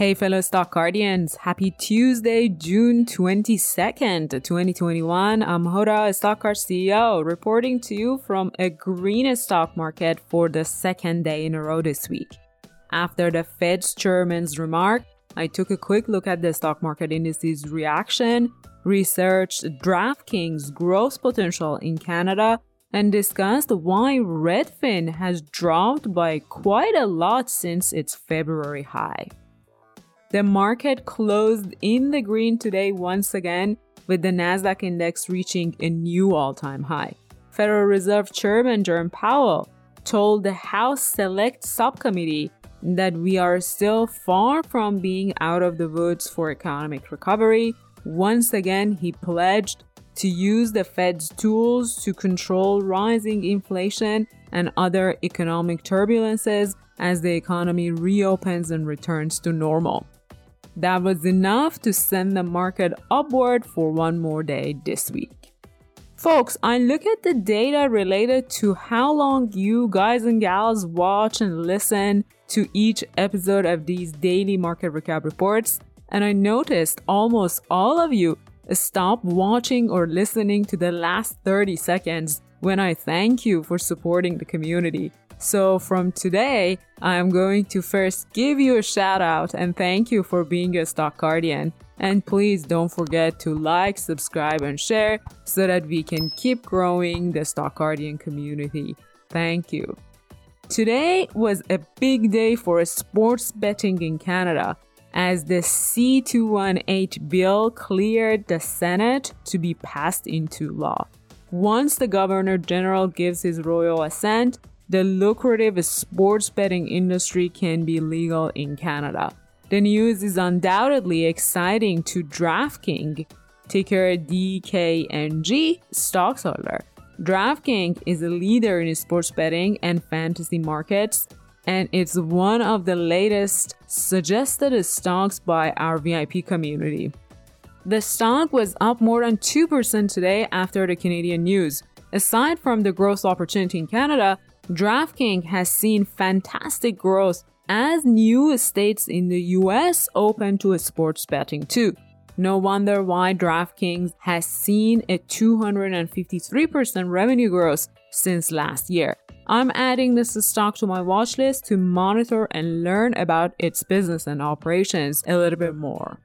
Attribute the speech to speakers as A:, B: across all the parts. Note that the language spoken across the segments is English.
A: Hey, fellow stock guardians, happy Tuesday, June 22nd, 2021. I'm Hoda, Stock Card CEO, reporting to you from a green stock market for the second day in a row this week. After the Fed's chairman's remark, I took a quick look at the stock market indices reaction, researched DraftKings' growth potential in Canada, and discussed why Redfin has dropped by quite a lot since its February high. The market closed in the green today once again, with the Nasdaq index reaching a new all-time high. Federal Reserve Chairman Jerome Powell told the House Select Subcommittee that we are still far from being out of the woods for economic recovery. Once again, he pledged to use the Fed's tools to control rising inflation and other economic turbulences as the economy reopens and returns to normal. That was enough to send the market upward for one more day this week. Folks, I look at the data related to how long you guys and gals watch and listen to each episode of these daily market recap reports, and I noticed almost all of you stop watching or listening to the last 30 seconds when I thank you for supporting the community. So from today, I'm going to first give you a shout out and thank you for being a stock guardian. And please don't forget to like, subscribe, and share so that we can keep growing the stock guardian community. Thank you. Today was a big day for sports betting in Canada as the C218 bill cleared the Senate to be passed into law. Once the Governor General gives his royal assent, the lucrative sports betting industry can be legal in Canada. The news is undoubtedly exciting to DraftKings, ticker DKNG, stockholder. DraftKings is a leader in sports betting and fantasy markets, and it's one of the latest suggested stocks by our VIP community. The stock was up more than 2% today after the Canadian news. Aside from the growth opportunity in Canada, DraftKings has seen fantastic growth as new states in the US open to sports betting too. No wonder why DraftKings has seen a 253% revenue growth since last year. I'm adding this stock to my watch list to monitor and learn about its business and operations a little bit more.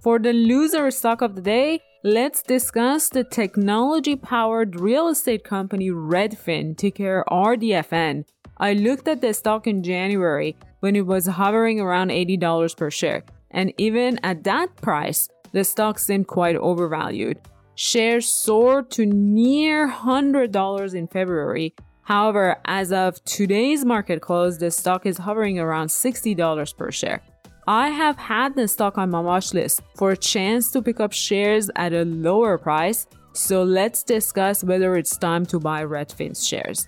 A: For the loser stock of the day, let's discuss the technology powered real estate company Redfin, ticker RDFN. I looked at the stock in January when it was hovering around $80 per share, and even at that price, the stock seemed quite overvalued. Shares soared to near $100 in February. However, as of today's market close, the stock is hovering around $60 per share. I have had the stock on my watch list for a chance to pick up shares at a lower price, so let's discuss whether it's time to buy Redfin's shares.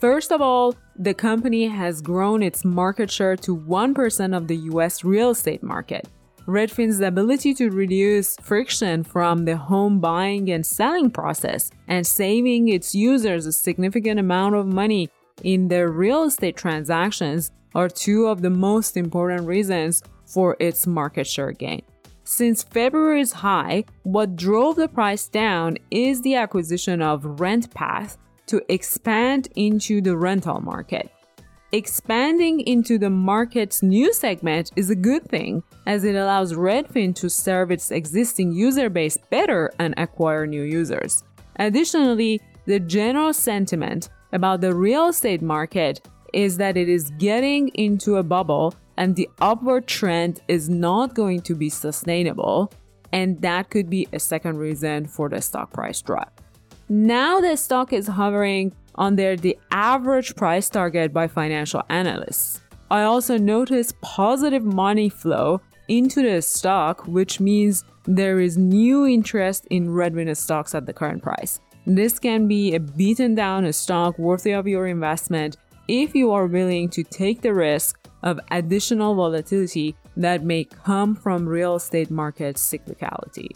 A: First of all, the company has grown its market share to 1% of the US real estate market. Redfin's ability to reduce friction from the home buying and selling process and saving its users a significant amount of money in their real estate transactions are two of the most important reasons for its market share gain. Since February's high, what drove the price down is the acquisition of RentPath to expand into the rental market. Expanding into the market's new segment is a good thing as it allows Redfin to serve its existing user base better and acquire new users. Additionally, the general sentiment about the real estate market is that it is getting into a bubble and the upward trend is not going to be sustainable. And that could be a second reason for the stock price drop. Now the stock is hovering under the average price target by financial analysts. I also noticed positive money flow into the stock, which means there is new interest in Redfin stocks at the current price. This can be a beaten down stock worthy of your investment if you are willing to take the risk of additional volatility that may come from real estate market cyclicality.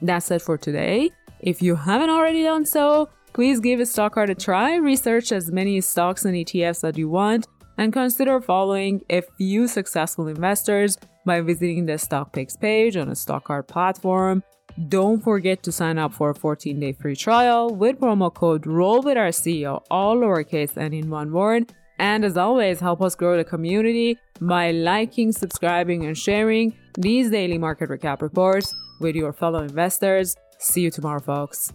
A: That's it for today. If you haven't already done so, please give a stock card a try, research as many stocks and ETFs that you want, and consider following a few successful investors by visiting the Stock Picks page on a StockCard platform. Don't forget to sign up for a 14 day free trial with promo code Roll with our CEO, all lowercase and in one word. And as always, help us grow the community by liking, subscribing, and sharing these daily market recap reports with your fellow investors. See you tomorrow, folks.